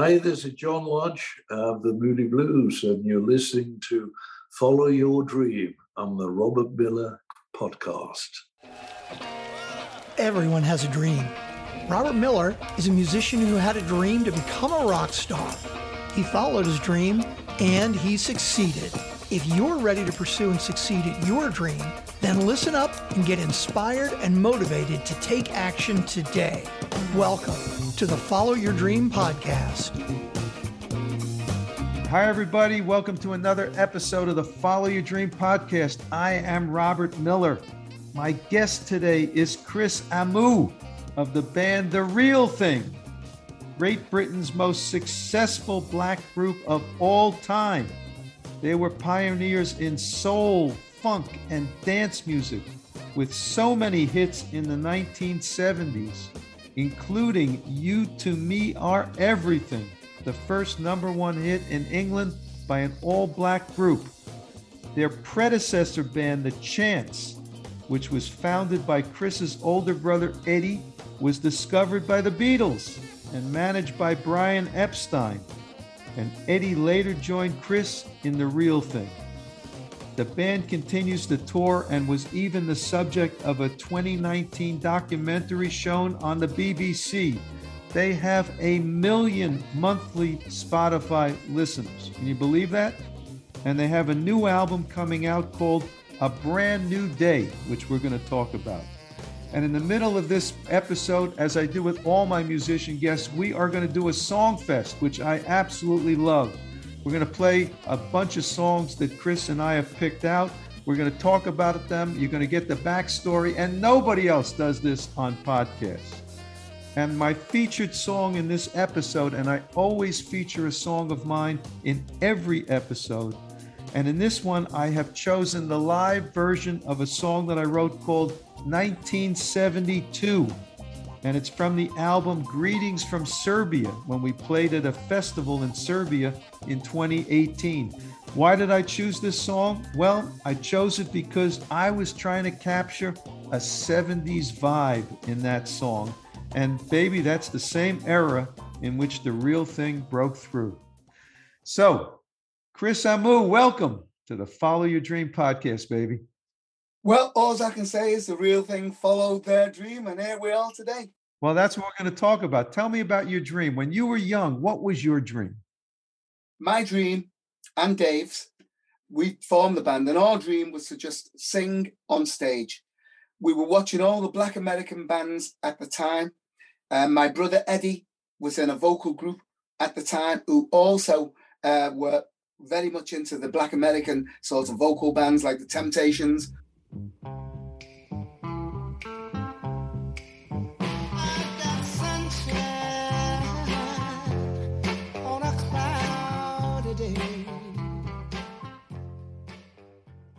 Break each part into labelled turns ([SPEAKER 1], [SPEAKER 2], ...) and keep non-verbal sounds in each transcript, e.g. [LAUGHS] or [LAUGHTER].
[SPEAKER 1] Hi, this is John Lodge of the Moody Blues, and you're listening to Follow Your Dream on the Robert Miller podcast.
[SPEAKER 2] Everyone has a dream. Robert Miller is a musician who had a dream to become a rock star. He followed his dream and he succeeded. If you're ready to pursue and succeed at your dream, then listen up and get inspired and motivated to take action today. Welcome to the Follow Your Dream podcast.
[SPEAKER 3] Hi, everybody. Welcome to another episode of the Follow Your Dream podcast. I am Robert Miller. My guest today is Chris Amu of the band The Real Thing, Great Britain's most successful black group of all time. They were pioneers in soul, funk, and dance music with so many hits in the 1970s, including You to Me Are Everything, the first number one hit in England by an all black group. Their predecessor band, The Chance, which was founded by Chris's older brother Eddie, was discovered by the Beatles and managed by Brian Epstein and Eddie later joined Chris in The Real Thing. The band continues to tour and was even the subject of a 2019 documentary shown on the BBC. They have a million monthly Spotify listeners. Can you believe that? And they have a new album coming out called A Brand New Day, which we're going to talk about. And in the middle of this episode, as I do with all my musician guests, we are going to do a song fest, which I absolutely love. We're going to play a bunch of songs that Chris and I have picked out. We're going to talk about them. You're going to get the backstory, and nobody else does this on podcasts. And my featured song in this episode, and I always feature a song of mine in every episode. And in this one, I have chosen the live version of a song that I wrote called 1972. And it's from the album Greetings from Serbia when we played at a festival in Serbia in 2018. Why did I choose this song? Well, I chose it because I was trying to capture a 70s vibe in that song. And baby, that's the same era in which the real thing broke through. So, Chris Amu, welcome to the Follow Your Dream podcast, baby.
[SPEAKER 4] Well, all I can say is the real thing followed their dream, and here we are today.
[SPEAKER 3] Well, that's what we're going to talk about. Tell me about your dream. When you were young, what was your dream?
[SPEAKER 4] My dream and Dave's, we formed the band, and our dream was to just sing on stage. We were watching all the Black American bands at the time. Um, my brother Eddie was in a vocal group at the time who also uh, were very much into the Black American sort of vocal bands like the Temptations,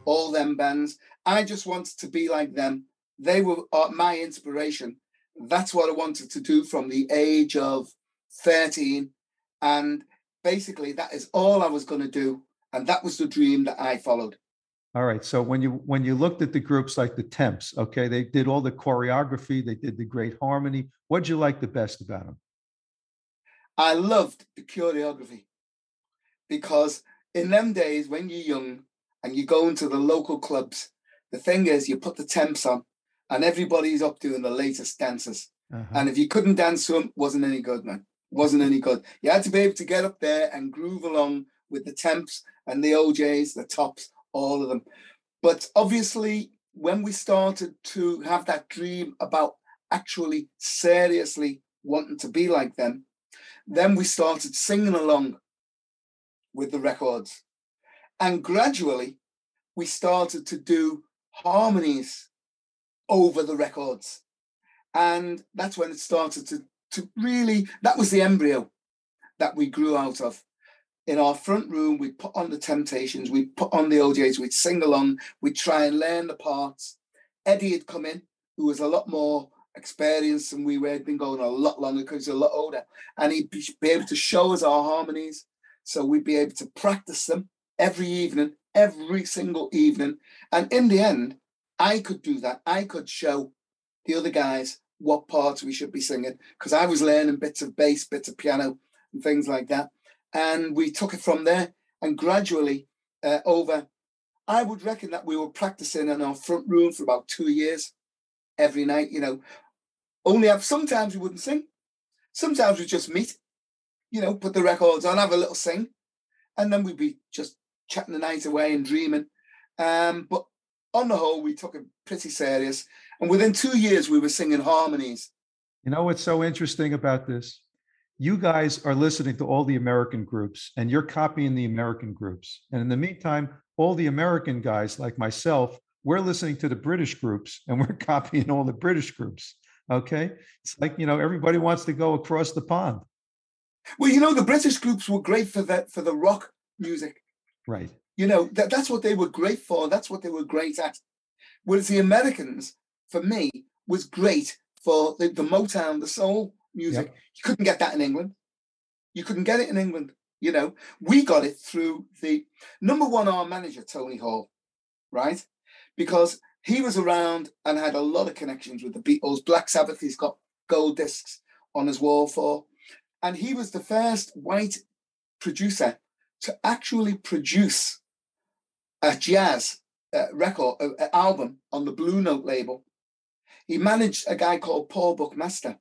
[SPEAKER 4] all them bands. I just wanted to be like them. They were uh, my inspiration. That's what I wanted to do from the age of 13. And basically, that is all I was going to do. And that was the dream that I followed.
[SPEAKER 3] All right. So when you when you looked at the groups like the Temps, okay, they did all the choreography, they did the great harmony. What'd you like the best about them?
[SPEAKER 4] I loved the choreography because in them days when you're young and you go into the local clubs, the thing is you put the temps on and everybody's up doing the latest dances. Uh-huh. And if you couldn't dance to them, wasn't any good, man. Wasn't any good. You had to be able to get up there and groove along with the temps and the O'Jays, the tops, all of them. But obviously, when we started to have that dream about actually seriously wanting to be like them, then we started singing along with the records. And gradually, we started to do harmonies over the records. And that's when it started to, to really, that was the embryo that we grew out of in our front room, we'd put on the Temptations, we'd put on the O'Jays, we'd sing along, we'd try and learn the parts. Eddie had come in, who was a lot more experienced than we were, had been going a lot longer because he's a lot older. And he'd be able to show us our harmonies. So we'd be able to practice them every evening, every single evening. And in the end, I could do that. I could show the other guys what parts we should be singing because I was learning bits of bass, bits of piano, and things like that. And we took it from there and gradually uh, over, I would reckon that we were practicing in our front room for about two years every night, you know. Only have sometimes we wouldn't sing, sometimes we just meet, you know, put the records on, have a little sing, and then we'd be just chatting the night away and dreaming. Um, but on the whole, we took it pretty serious. And within two years, we were singing harmonies.
[SPEAKER 3] You know what's so interesting about this? You guys are listening to all the American groups and you're copying the American groups. And in the meantime, all the American guys like myself, we're listening to the British groups and we're [LAUGHS] copying all the British groups. Okay. It's like, you know, everybody wants to go across the pond.
[SPEAKER 4] Well, you know, the British groups were great for that for the rock music.
[SPEAKER 3] Right.
[SPEAKER 4] You know, that, that's what they were great for. That's what they were great at. Whereas the Americans, for me, was great for the, the Motown, the soul music. Yep. You couldn't get that in England. You couldn't get it in England. You know, we got it through the number one our manager, Tony Hall, right? Because he was around and had a lot of connections with the Beatles. Black Sabbath, he's got gold discs on his wall for. And he was the first white producer to actually produce a jazz uh, record, uh, album on the Blue Note label. He managed a guy called Paul Buckmaster,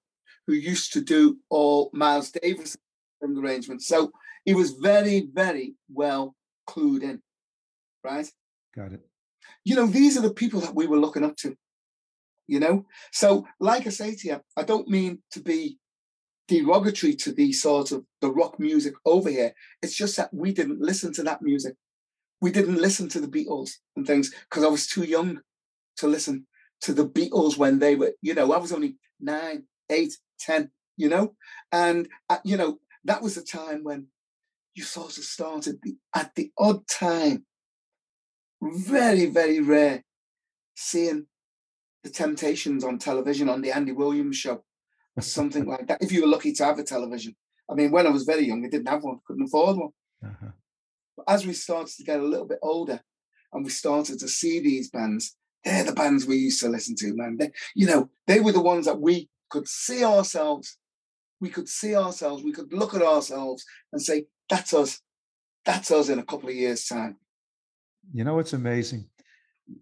[SPEAKER 4] who used to do all Miles Davis arrangements. So he was very, very well clued in, right?
[SPEAKER 3] Got it.
[SPEAKER 4] You know, these are the people that we were looking up to, you know? So, like I say to you, I don't mean to be derogatory to the sort of the rock music over here. It's just that we didn't listen to that music. We didn't listen to the Beatles and things because I was too young to listen to the Beatles when they were, you know, I was only nine, eight, ten, you know, and uh, you know that was a time when you sort of started the, at the odd time, very very rare, seeing the Temptations on television on the Andy Williams show or something [LAUGHS] like that. If you were lucky to have a television. I mean, when I was very young, I didn't have one, couldn't afford one. Uh-huh. But as we started to get a little bit older and we started to see these bands, they're the bands we used to listen to, man. They, you know, they were the ones that we could see ourselves. We could see ourselves. We could look at ourselves and say, that's us. That's us in a couple of years' time.
[SPEAKER 3] You know, it's amazing.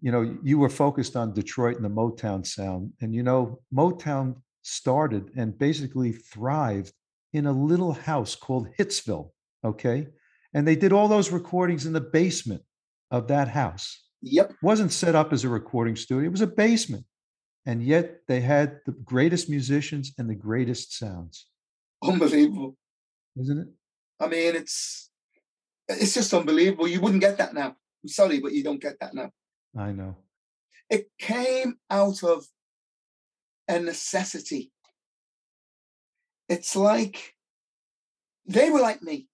[SPEAKER 3] You know, you were focused on Detroit and the Motown sound. And, you know, Motown started and basically thrived in a little house called Hitsville. Okay. And they did all those recordings in the basement of that house.
[SPEAKER 4] Yep. It
[SPEAKER 3] wasn't set up as a recording studio, it was a basement. And yet they had the greatest musicians and the greatest sounds.
[SPEAKER 4] Unbelievable.
[SPEAKER 3] Isn't it?
[SPEAKER 4] I mean, it's it's just unbelievable. You wouldn't get that now. I'm sorry, but you don't get that now.
[SPEAKER 3] I know.
[SPEAKER 4] It came out of a necessity. It's like they were like me,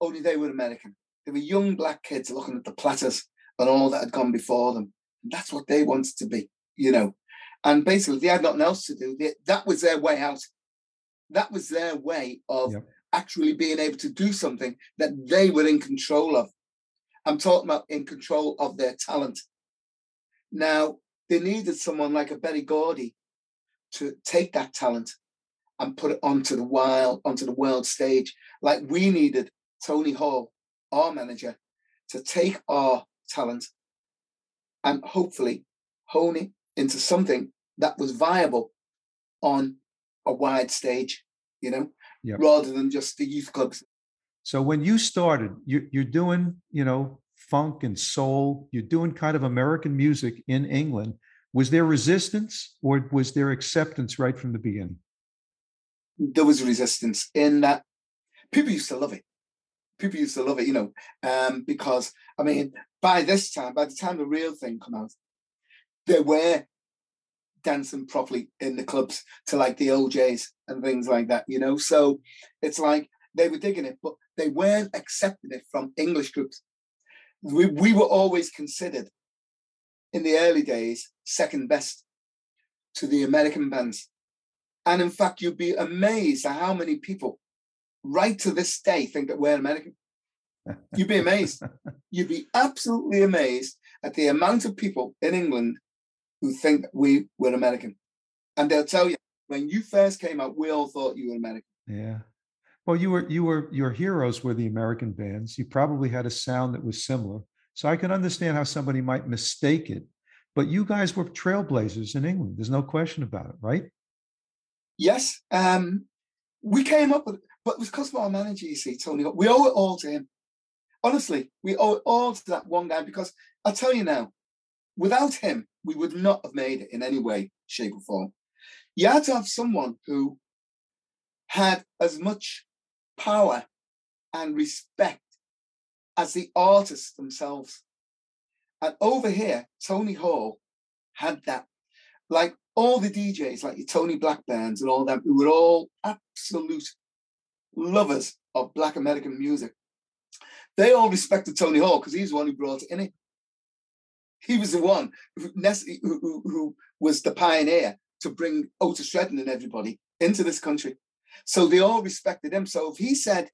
[SPEAKER 4] only they were American. They were young black kids looking at the platters and all that had gone before them. And that's what they wanted to be, you know. And basically, they had nothing else to do. They, that was their way out. That was their way of yep. actually being able to do something that they were in control of. I'm talking about in control of their talent. Now, they needed someone like a Berry Gordy to take that talent and put it onto the wild, onto the world stage. Like we needed Tony Hall, our manager, to take our talent and hopefully hone it into something that was viable on a wide stage, you know, yep. rather than just the youth clubs.
[SPEAKER 3] So when you started, you, you're doing, you know, funk and soul, you're doing kind of American music in England. Was there resistance or was there acceptance right from the beginning?
[SPEAKER 4] There was resistance in that people used to love it. People used to love it, you know, um, because I mean, by this time, by the time the real thing come out, they were dancing properly in the clubs to like the O'Jays and things like that, you know. So it's like they were digging it, but they weren't accepting it from English groups. We, we were always considered in the early days second best to the American bands. And in fact, you'd be amazed at how many people, right to this day, think that we're American. You'd be amazed. You'd be absolutely amazed at the amount of people in England who think we were American. And they'll tell you, when you first came out, we all thought you were American.
[SPEAKER 3] Yeah. Well, you were you were your heroes were the American bands. You probably had a sound that was similar. So I can understand how somebody might mistake it. But you guys were trailblazers in England. There's no question about it, right?
[SPEAKER 4] Yes. Um, we came up with but it was because of our manager, you see, Tony. We owe it all to him. Honestly, we owe it all to that one guy because I'll tell you now, without him, we would not have made it in any way, shape, or form. You had to have someone who had as much power and respect as the artists themselves. And over here, Tony Hall had that. Like all the DJs, like your Tony Blackburns and all them, who were all absolute lovers of Black American music. They all respected Tony Hall because he's the one who brought it in. He was the one who, who, who was the pioneer to bring Otis Redding and everybody into this country. So they all respected him. So if he said,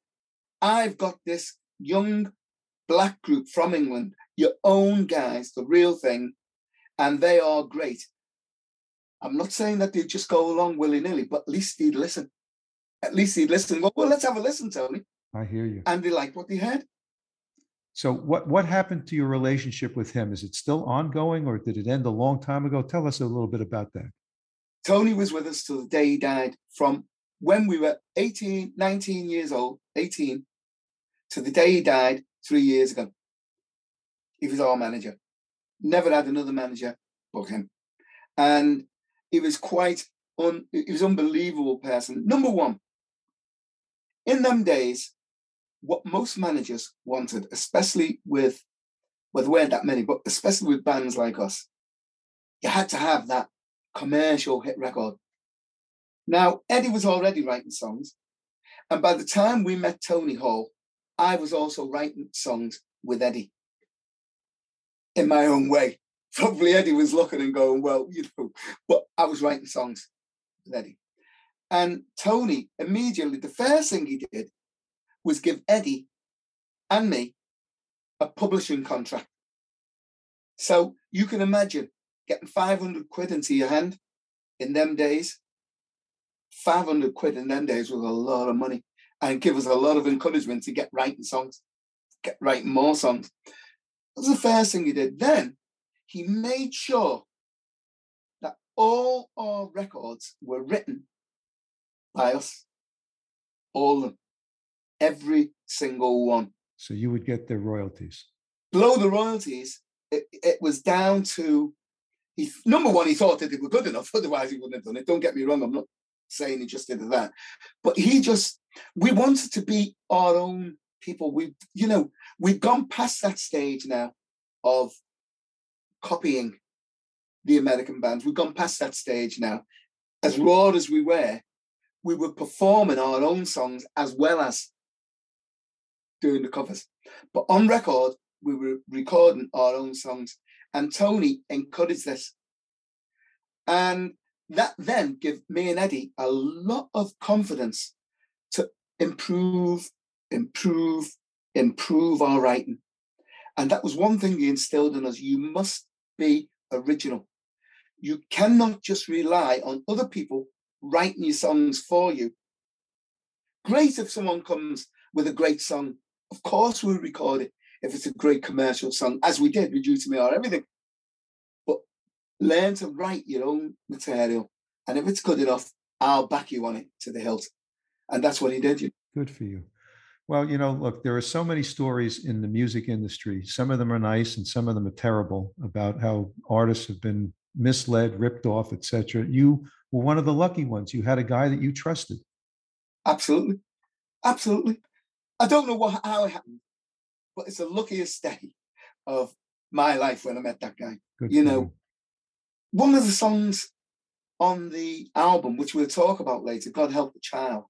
[SPEAKER 4] I've got this young black group from England, your own guys, the real thing, and they are great. I'm not saying that they'd just go along willy nilly, but at least he'd listen. At least he'd listen. Well, well, let's have a listen, Tony.
[SPEAKER 3] I hear you.
[SPEAKER 4] And they liked what they heard.
[SPEAKER 3] So, what what happened to your relationship with him? Is it still ongoing, or did it end a long time ago? Tell us a little bit about that.
[SPEAKER 4] Tony was with us till the day he died. From when we were 18, 19 years old, 18, to the day he died three years ago. He was our manager. Never had another manager but him. And he was quite un, he was unbelievable person. Number one, in them days, what most managers wanted, especially with well, there weren't that many, but especially with bands like us, you had to have that commercial hit record. Now, Eddie was already writing songs. And by the time we met Tony Hall, I was also writing songs with Eddie in my own way. [LAUGHS] Probably Eddie was looking and going, well, you know, but I was writing songs with Eddie. And Tony immediately, the first thing he did was give Eddie and me a publishing contract. So you can imagine getting 500 quid into your hand in them days. 500 quid in them days was a lot of money and give us a lot of encouragement to get writing songs, get writing more songs. That was the first thing he did. Then he made sure that all our records were written by us, all of them, every single one.
[SPEAKER 3] So you would get the royalties.
[SPEAKER 4] Below the royalties, it, it was down to he, number one, he thought that they were good enough, [LAUGHS] otherwise he wouldn't have done it. Don't get me wrong, I'm not saying he just did that. But he just, we wanted to be our own people. We, you know, we've gone past that stage now of copying the American bands. We've gone past that stage now. As raw as we were, we were performing our own songs as well as doing the covers. But on record, we were recording our own songs. And Tony encouraged this. And that then gave me and Eddie a lot of confidence to improve, improve, improve our writing. And that was one thing he instilled in us. You must be original. You cannot just rely on other people writing your songs for you. Great if someone comes with a great song. Of course, we'll record it if it's a great commercial song, as we did with You to Me Are Everything. But learn to write your own material. And if it's good enough, I'll back you on it to the hilt. And that's what he did.
[SPEAKER 3] Good for you. Well, you know, look, there are so many stories in the music industry. Some of them are nice and some of them are terrible about how artists have been misled, ripped off, etc. You were one of the lucky ones. You had a guy that you trusted.
[SPEAKER 4] Absolutely. Absolutely. I don't know what, how it happened, but it's the luckiest day of my life when I met that guy. Good you know, one of the songs on the album, which we'll talk about later, God Help the Child,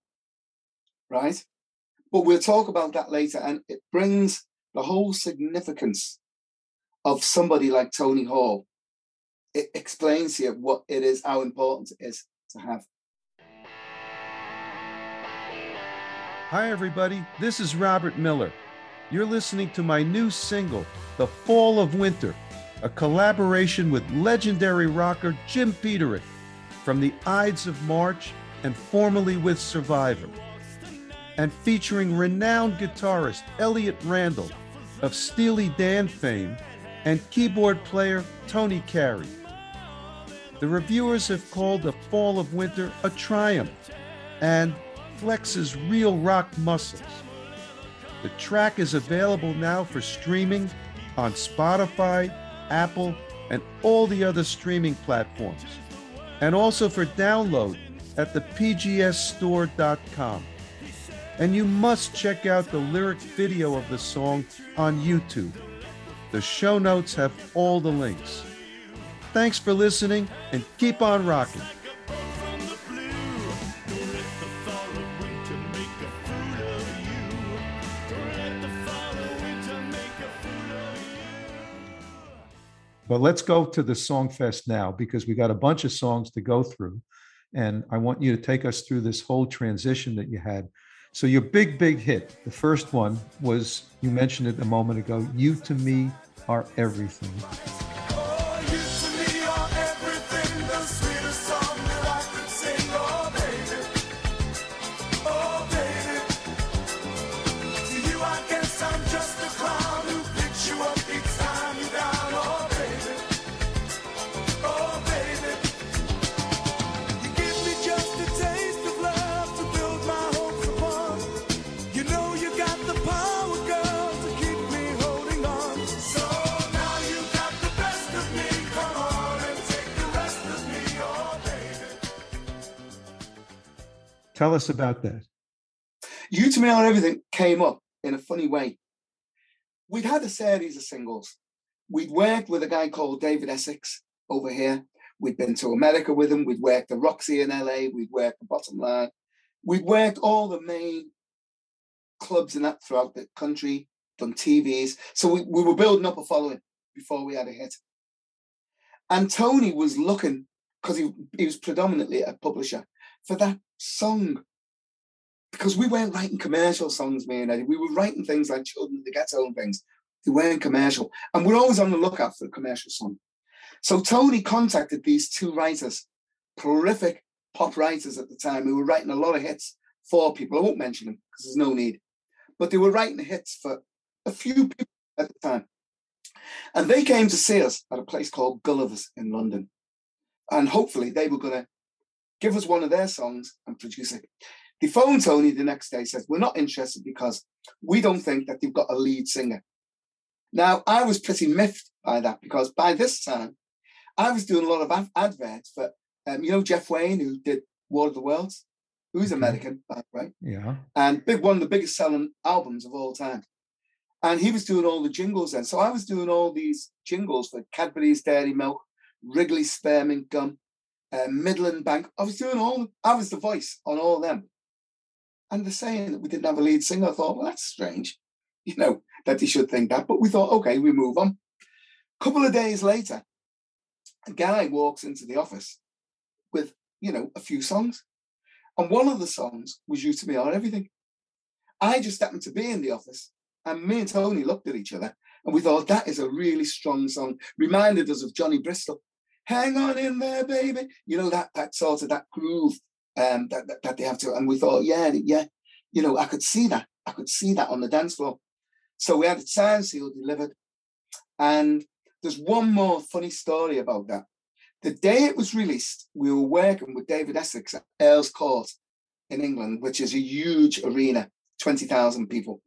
[SPEAKER 4] right? But we'll talk about that later. And it brings the whole significance of somebody like Tony Hall. It explains here what it is, how important it is to have.
[SPEAKER 3] Hi, everybody. This is Robert Miller. You're listening to my new single, The Fall of Winter, a collaboration with legendary rocker Jim Peterick from the Ides of March and formerly with Survivor. and featuring renowned guitarist Elliot Randall of Steely Dan fame and keyboard player Tony Carey. The reviewers have called The Fall of Winter a triumph and flexes real rock muscles. The track is available now for streaming on Spotify, Apple, and all the other streaming platforms, and also for download at the pgsstore.com. And you must check out the lyric video of the song on YouTube. The show notes have all the links. Thanks for listening and keep on rocking. But let's go to the Song Fest now because we got a bunch of songs to go through. And I want you to take us through this whole transition that you had. So, your big, big hit, the first one was you mentioned it a moment ago You to Me Are Everything. Tell us about that.
[SPEAKER 4] You to Me Are Everything came up in a funny way. We'd had a series of singles. We'd worked with a guy called David Essex over here. We'd been to America with him. We'd worked the Roxy in LA. We'd worked the Bottom Line. We'd worked all the main clubs and that throughout the country, done TVs. So we, we were building up a following before we had a hit. And Tony was looking, because he, he was predominantly a publisher, for that song because we weren't writing commercial songs, me and Eddie. We were writing things like Children of the Ghetto and things. They weren't commercial. And we're always on the lookout for a commercial song. So Tony contacted these two writers, prolific pop writers at the time, who were writing a lot of hits for people. I won't mention them because there's no need. But they were writing hits for a few people at the time. And they came to see us at a place called Gulliver's in London. And hopefully they were going to give us one of their songs and produce it. They phone Tony the next day, says, We're not interested because we don't think that they've got a lead singer. Now, I was pretty miffed by that because by this time, I was doing a lot of adverts for, um, you know, Jeff Wayne, who did War of the Worlds, who's American, by the way.
[SPEAKER 3] Yeah.
[SPEAKER 4] And big one of the biggest selling albums of all time. And he was doing all the jingles then. So I was doing all these jingles for Cadbury's Dairy Milk, Wrigley Spearmint Gum, uh, Midland Bank. I was doing all, I was the voice on all of them. And they're saying that we didn't have a lead singer. I thought, well, that's strange, [LAUGHS] you know, that they should think that. But we thought, okay, we move on. A couple of days later, a guy walks into the office with, you know, a few songs. And one of the songs was You to Me Are Everything. I just happened to be in the office and me and Tony looked at each other and we thought that is a really strong song. Reminded us of Johnny Bristol hang on in there, baby. You know, that that sort of that groove um, that, that, that they have to. And we thought, yeah, yeah, you know, I could see that. I could see that on the dance floor. So we had a sign seal delivered. And there's one more funny story about that. The day it was released, we were working with David Essex at Earl's Court in England, which is a huge arena, 20,000 people.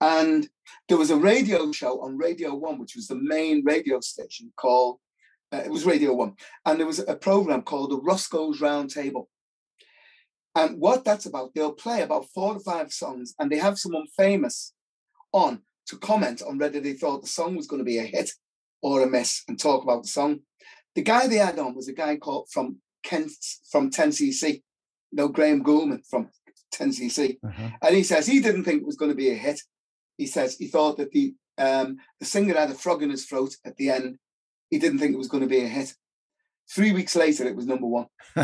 [SPEAKER 4] And there was a radio show on Radio One, which was the main radio station called uh, it was Radio One, and there was a program called the Rosko's Round Table. And what that's about, they'll play about four to five songs, and they have someone famous on to comment on whether they thought the song was going to be a hit or a miss, and talk about the song. The guy they had on was a guy called from Kent from 10cc, no Graham Gouldman from 10cc, uh-huh. and he says he didn't think it was going to be a hit. He says he thought that the um, the singer had a frog in his throat at the end, he didn't think it was going to be a hit. Three weeks later, it was number one. [LAUGHS]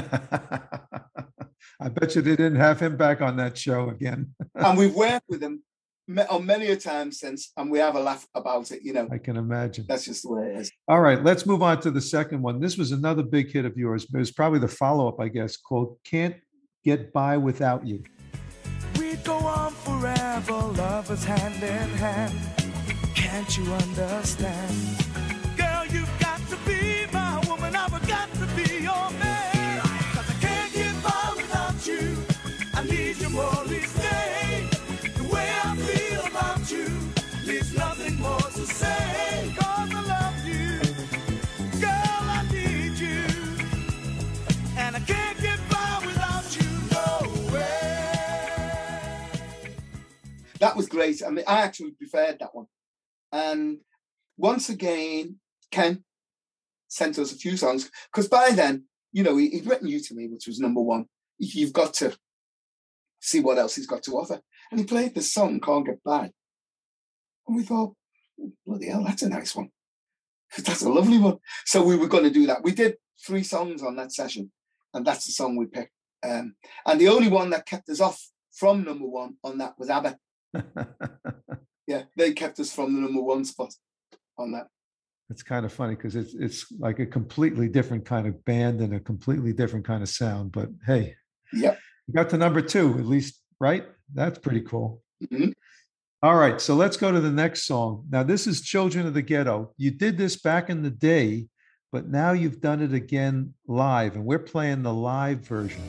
[SPEAKER 3] I bet you they didn't have him back on that show again. [LAUGHS]
[SPEAKER 4] and we've worked with him on many a time since, and we have a laugh about it. You know,
[SPEAKER 3] I can imagine.
[SPEAKER 4] That's just the way it is.
[SPEAKER 3] All right, let's move on to the second one. This was another big hit of yours. It was probably the follow-up, I guess, called "Can't Get By Without You." We go on forever,
[SPEAKER 5] lovers hand in hand. Can't you understand?
[SPEAKER 4] That was great. I mean, I actually preferred that one. And once again, Ken sent us a few songs because by then, you know, he, he'd written "You to Me," which was number one. You've got to see what else he's got to offer, and he played this song "Can't Get By," and we thought, bloody hell, that's a nice one. [LAUGHS] That's a lovely one. So we were going to do that. We did three songs on that session, and that's the song we picked. Um, and the only one that kept us off from number one on that was ABBA. [LAUGHS] Yeah, they kept us from the number one spot on that.
[SPEAKER 3] It's kind of funny because it's it's like a completely different kind of band and a completely different kind of sound. But hey,
[SPEAKER 4] yeah,
[SPEAKER 3] you got to number two at least, right? That's pretty cool.
[SPEAKER 4] Mhm.
[SPEAKER 3] All right, so let's go to the next song. Now, this is Children of the Ghetto. You did this back in the day, but now you've done it again live, and we're playing the live version.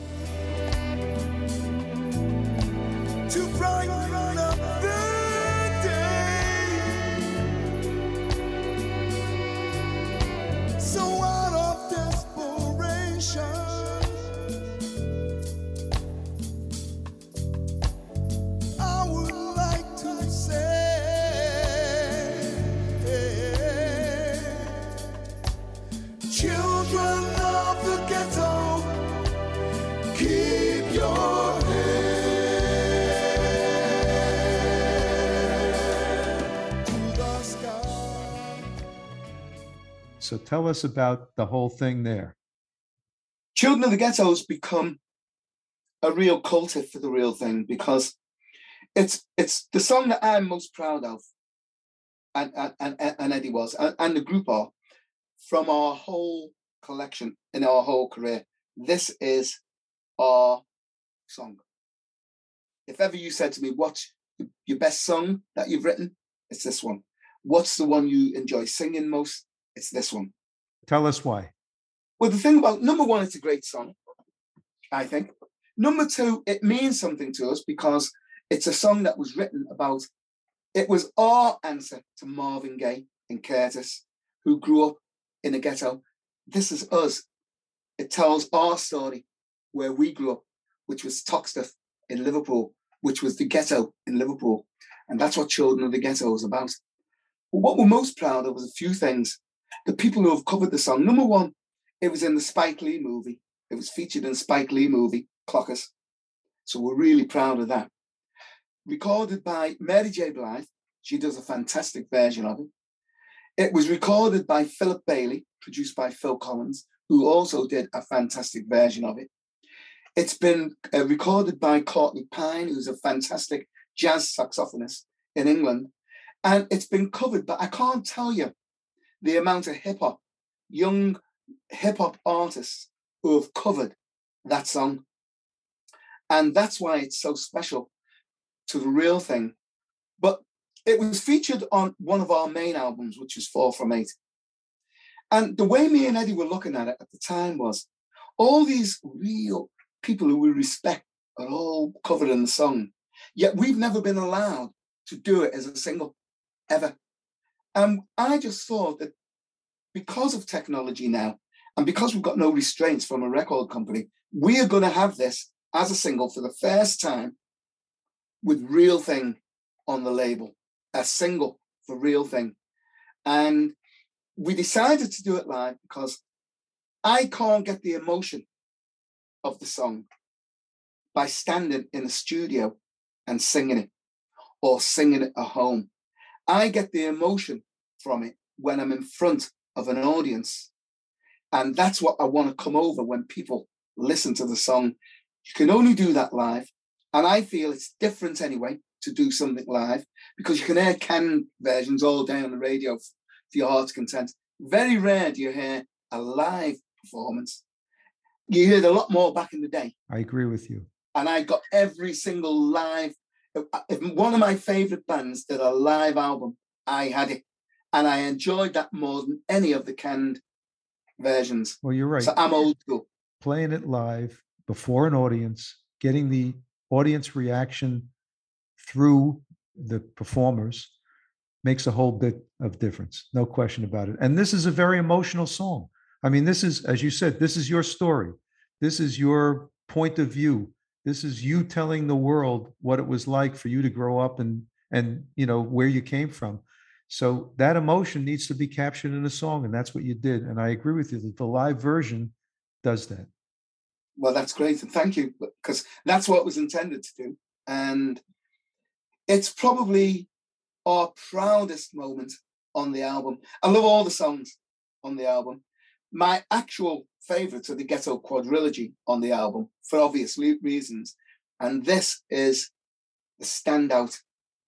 [SPEAKER 5] So
[SPEAKER 3] tell us about the whole thing there.
[SPEAKER 4] Children of the Ghetto has become a real cultive for the real thing because it's it's the song that I'm most proud of, and and and, Eddie was, and, and the group are, from our whole collection in our whole career. This is our song. If ever you said to me, "What's your best song that you've written?" It's this one. What's the one you enjoy singing most? It's this one.
[SPEAKER 3] Tell us why.
[SPEAKER 4] Well, the thing about number one, it's a great song, I think. Number two, it means something to us because it's a song that was written about, it was our answer to Marvin Gaye and Curtis, who grew up in a ghetto. This is us. It tells our story where we grew up, which was Toxteth in Liverpool, which was the ghetto in Liverpool. And that's what Children of the Ghetto is about. But what we're most proud of was a few things. The people who have covered the song. Number one, it was in the Spike Lee movie. It was featured in Spike Lee movie, Clockers. So we're really proud of that. Recorded by Mary J. Blige. She does a fantastic version of it. It was recorded by Philip Bailey, produced by Phil Collins, who also did a fantastic version of it. It's been uh, recorded by Courtney Pine, who's a fantastic jazz saxophonist in England. And it's been covered, but I can't tell you the amount of hip hop, young hip hop artists who have covered that song. And that's why it's so special to the real thing. But it was featured on one of our main albums, which is Four from Eight. And the way me and Eddie were looking at it at the time was all these real people who we respect are all covered in the song. Yet we've never been allowed to do it as a single, ever. And I just thought that because of technology now, and because we've got no restraints from a record company, we are going to have this as a single for the first time with Real Thing on the label, a single for Real Thing. And we decided to do it live because I can't get the emotion of the song by standing in a studio and singing it or singing it at home. I get the emotion from it when I'm in front of an audience. And that's what I want to come over when people listen to the song. You can only do that live. And I feel it's different anyway to do something live because you can hear canned versions all day on the radio for your heart's content. Very rare do you hear a live performance. You heard a lot more back in the day
[SPEAKER 3] I agree with you.
[SPEAKER 4] and I got every single live Uh, one of my favorite bands did a live album, I had it. And I enjoyed that more than any of the canned versions.
[SPEAKER 3] Well, you're right.
[SPEAKER 4] So I'm old school.
[SPEAKER 3] Playing it live before an audience, getting the audience reaction through the performers makes a whole bit of difference. No question about it. And this is a very emotional song. I mean, this is, as you said, this is your story. This is your point of view. This is you telling the world what it was like for you to grow up and and you know where you came from. So that emotion needs to be captured in a song, and that's what you did. And I agree with you that the live version does that.
[SPEAKER 4] Well, that's great, and thank you because that's what was intended to do. And it's probably our proudest moment on the album. I love all the songs on the album. My actual favorites are the Ghetto Quadrilogy on the album for obvious reasons. And this is the standout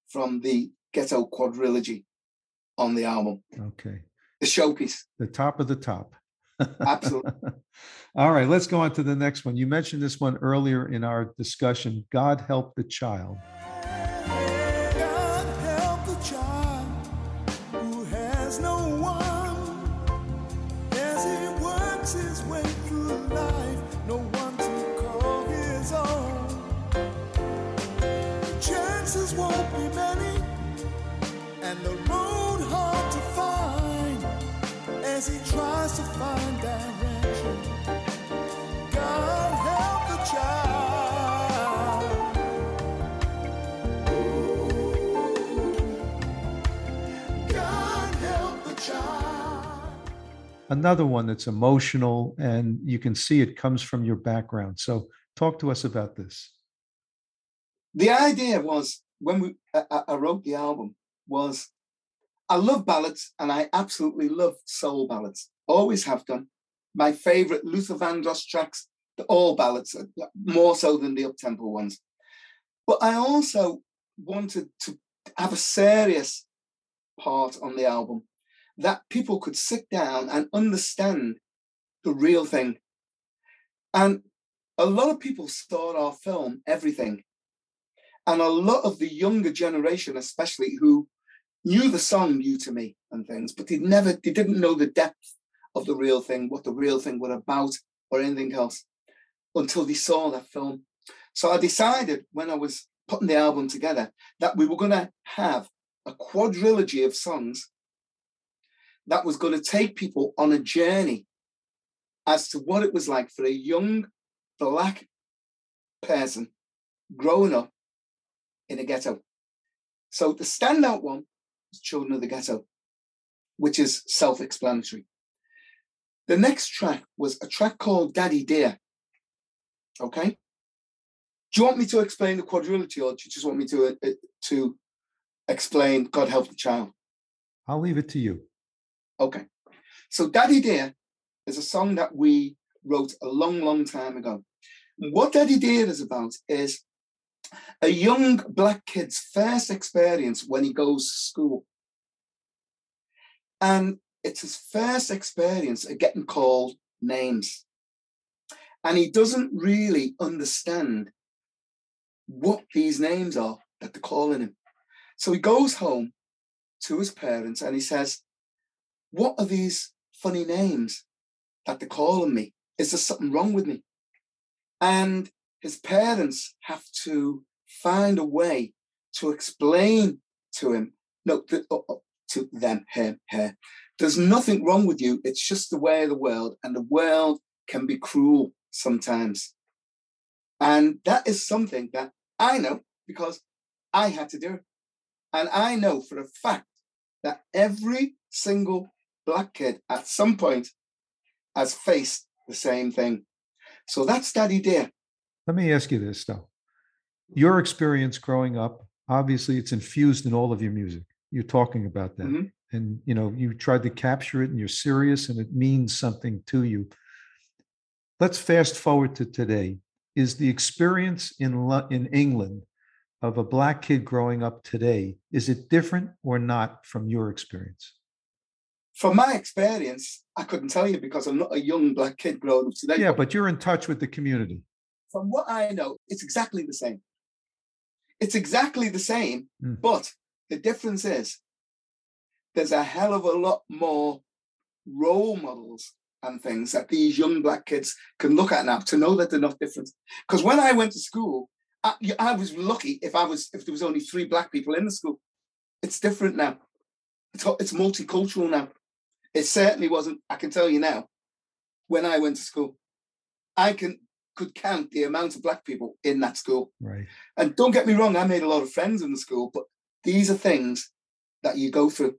[SPEAKER 4] from the Ghetto Quadrilogy on the album,
[SPEAKER 3] Okay.
[SPEAKER 4] the showpiece.
[SPEAKER 3] The top of the top.
[SPEAKER 4] Absolutely. [LAUGHS]
[SPEAKER 3] All right, let's go on to the next one. You mentioned this one earlier in our discussion. God help the child.
[SPEAKER 5] He tries to find direction. God help the child. God help the child.
[SPEAKER 3] Another one that's emotional, and you can see it comes from your background. So, talk to us about this.
[SPEAKER 4] the idea was when we I, I- I wrote the album was I love ballads and I absolutely love soul ballads. Always have done. My favorite Luther Vandross tracks, they're all ballads, uh, more so than the up-tempo ones. But I also wanted to have a serious part on the album that people could sit down and understand the real thing. And a lot of people saw our film, Everything, and a lot of the younger generation, especially who knew the song new to me and things, but they never, they didn't know the depth of the real thing, what the real thing was about, or anything else, until they saw that film. So I decided when I was putting the album together that we were going to have a quadrilogy of songs that was going to take people on a journey as to what it was like for a young black person growing up in a ghetto. So the standout one Children of the Ghetto, which is self-explanatory. The next track was a track called Daddy Dear. Okay. Do you want me to explain the quadrilogy, or do you just want me to uh, uh, to explain God Help the Child?
[SPEAKER 3] I'll leave it to you.
[SPEAKER 4] Okay. So Daddy Dear is a song that we wrote a long, long time ago. What Daddy Dear is about is a young black kid's first experience when he goes to school. And it's his first experience of getting called names. And he doesn't really understand what these names are that they're calling him. So he goes home to his parents and he says, What are these funny names that they're calling me? Is there something wrong with me? And his parents have to find a way to explain to him, no, th- uh, uh, to them, him, her. There's nothing wrong with you. It's just the way of the world, and the world can be cruel sometimes. And that is something that I know because I had to do it. And I know for a fact that every single black kid at some point has faced the same thing. So that's Daddy Dear.
[SPEAKER 3] Let me ask you this, though. Your experience growing up, obviously, it's infused in all of your music. You're talking about that.
[SPEAKER 4] Mhm.
[SPEAKER 3] And you know, you tried to capture it and you're serious and it means something to you. Let's fast forward to today. Is the experience in in England of a black kid growing up today, is it different or not from your experience?
[SPEAKER 4] From my experience, I couldn't tell you because I'm not a young black kid growing up today.
[SPEAKER 3] Yeah, but you're in touch with the community.
[SPEAKER 4] From what I know, it's exactly the same. It's exactly the same,
[SPEAKER 3] Mm.
[SPEAKER 4] but the difference is there's a hell of a lot more role models and things that these young black kids can look at now to know that they're not different. Because when I went to school, I, I was lucky if I was if there was only three black people in the school. It's different now. It's, it's multicultural now. It certainly wasn't. I can tell you now. When I went to school, I can could count the amount of black people in that school.
[SPEAKER 3] Right.
[SPEAKER 4] And don't get me wrong, I made a lot of friends in the school, but these are things that you go through.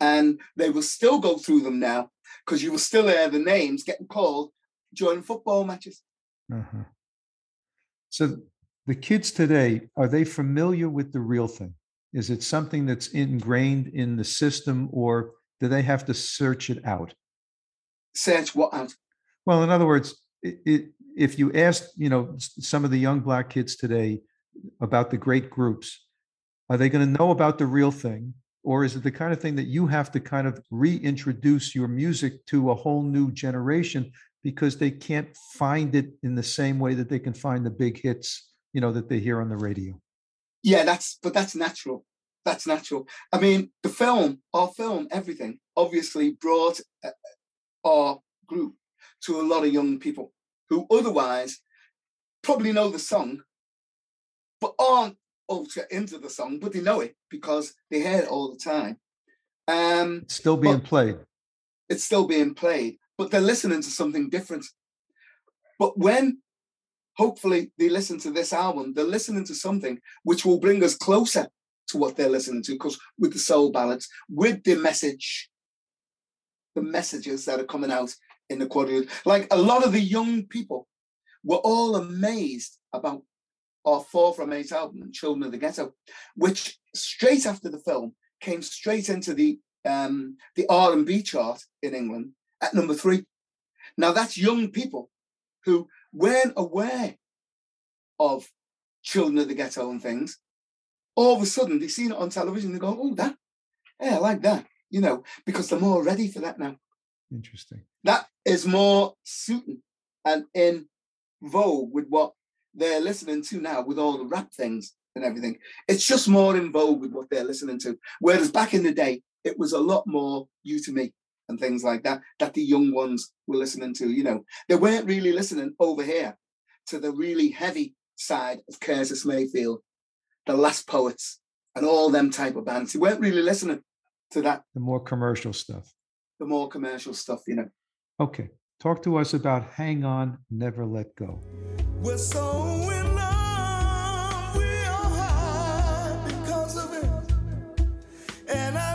[SPEAKER 4] And they will still go through them now because you will still hear the names getting called during football matches.
[SPEAKER 3] Uh-huh. So the kids today, are they familiar with the real thing? Is it something that's ingrained in the system or do they have to search it out?
[SPEAKER 4] Search what out?
[SPEAKER 3] Well, in other words, it, it, if you asked, you know, some of the young black kids today about the great groups, are they going to know about the real thing? Or is it the kind of thing that you have to kind of reintroduce your music to a whole new generation because they can't find it in the same way that they can find the big hits, you know, that they hear on the radio?
[SPEAKER 4] Yeah, that's but that's natural. That's natural. I mean, the film, our film, everything obviously brought uh, our group to a lot of young people who otherwise probably know the song, but aren't ultra into the song, but they know it because they hear it all the time. Um,
[SPEAKER 3] It's still being played.
[SPEAKER 4] it's still being played, but they're listening to something different. But when hopefully they listen to this album, they're listening to something which will bring us closer to what they're listening to, because with the soul ballads, with the message, the messages that are coming out in the quadrille, like a lot of the young people were all amazed about our Four from Eight album, Children of the Ghetto, which straight after the film came straight into the um, the R&B chart in England at number three. Now that's young people who weren't aware of Children of the Ghetto and things. All of a sudden, they've seen it on television. They go, "Oh, that, yeah, I like that," you know, because they're more ready for that now.
[SPEAKER 3] Interesting.
[SPEAKER 4] That is more suiting and in vogue with what they're listening to now, with all the rap things and everything. It's just more in vogue with what they're listening to. Whereas back in the day, it was a lot more you to me and things like that that the young ones were listening to. You know, they weren't really listening over here to the really heavy side of Curtis Mayfield, the Last Poets, and all them type of bands. They weren't really listening to that,
[SPEAKER 3] The more commercial stuff.
[SPEAKER 4] the more commercial stuff. You know.
[SPEAKER 3] Okay. Talk to us about Hang On, Never Let Go.
[SPEAKER 5] We're so in love, we are high because of it. And I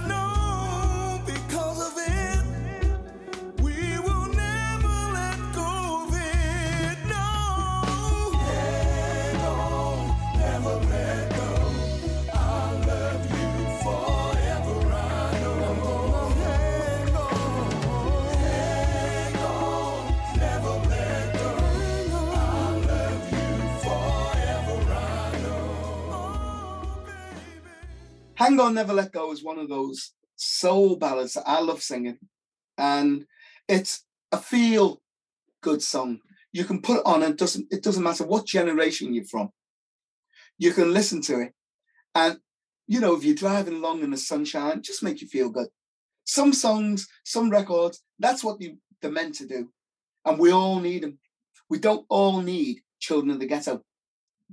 [SPEAKER 5] Hang On Never Let Go
[SPEAKER 4] is one of those soul ballads that I love singing. And it's a feel good song. You can put it on and it doesn't it doesn't matter what generation you're from. You can listen to it. And you know, if you're driving along in the sunshine, just make you feel good. Some songs, some records, that's what they, they're meant to do. And we all need them. We don't all need children of the ghetto.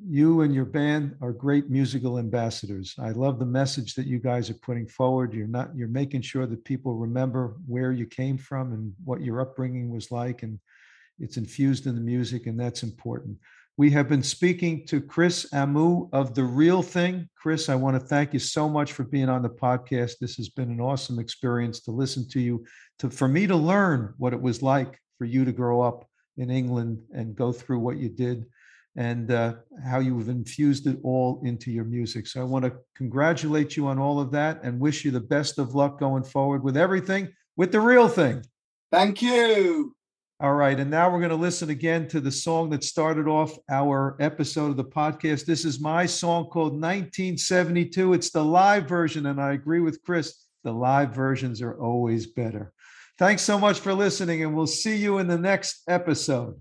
[SPEAKER 3] You and your band are great musical ambassadors. I love the message that you guys are putting forward. You're not you're making sure that people remember where you came from and what your upbringing was like and it's infused in the music and that's important. We have been speaking to Chris Amoo of The Real Thing. Chris, I want to thank you so much for being on the podcast. This has been an awesome experience to listen to you, to for me to learn what it was like for you to grow up in England and go through what you did and uh, how you've infused it all into your music. So I want to congratulate you on all of that and wish you the best of luck going forward with everything with the real thing.
[SPEAKER 4] Thank you.
[SPEAKER 3] All right. And now we're going to listen again to the song that started off our episode of the podcast. This is my song called 1972. It's the live version. And I agree with Chris, the live versions are always better. Thanks so much for listening, and we'll see you in the next episode.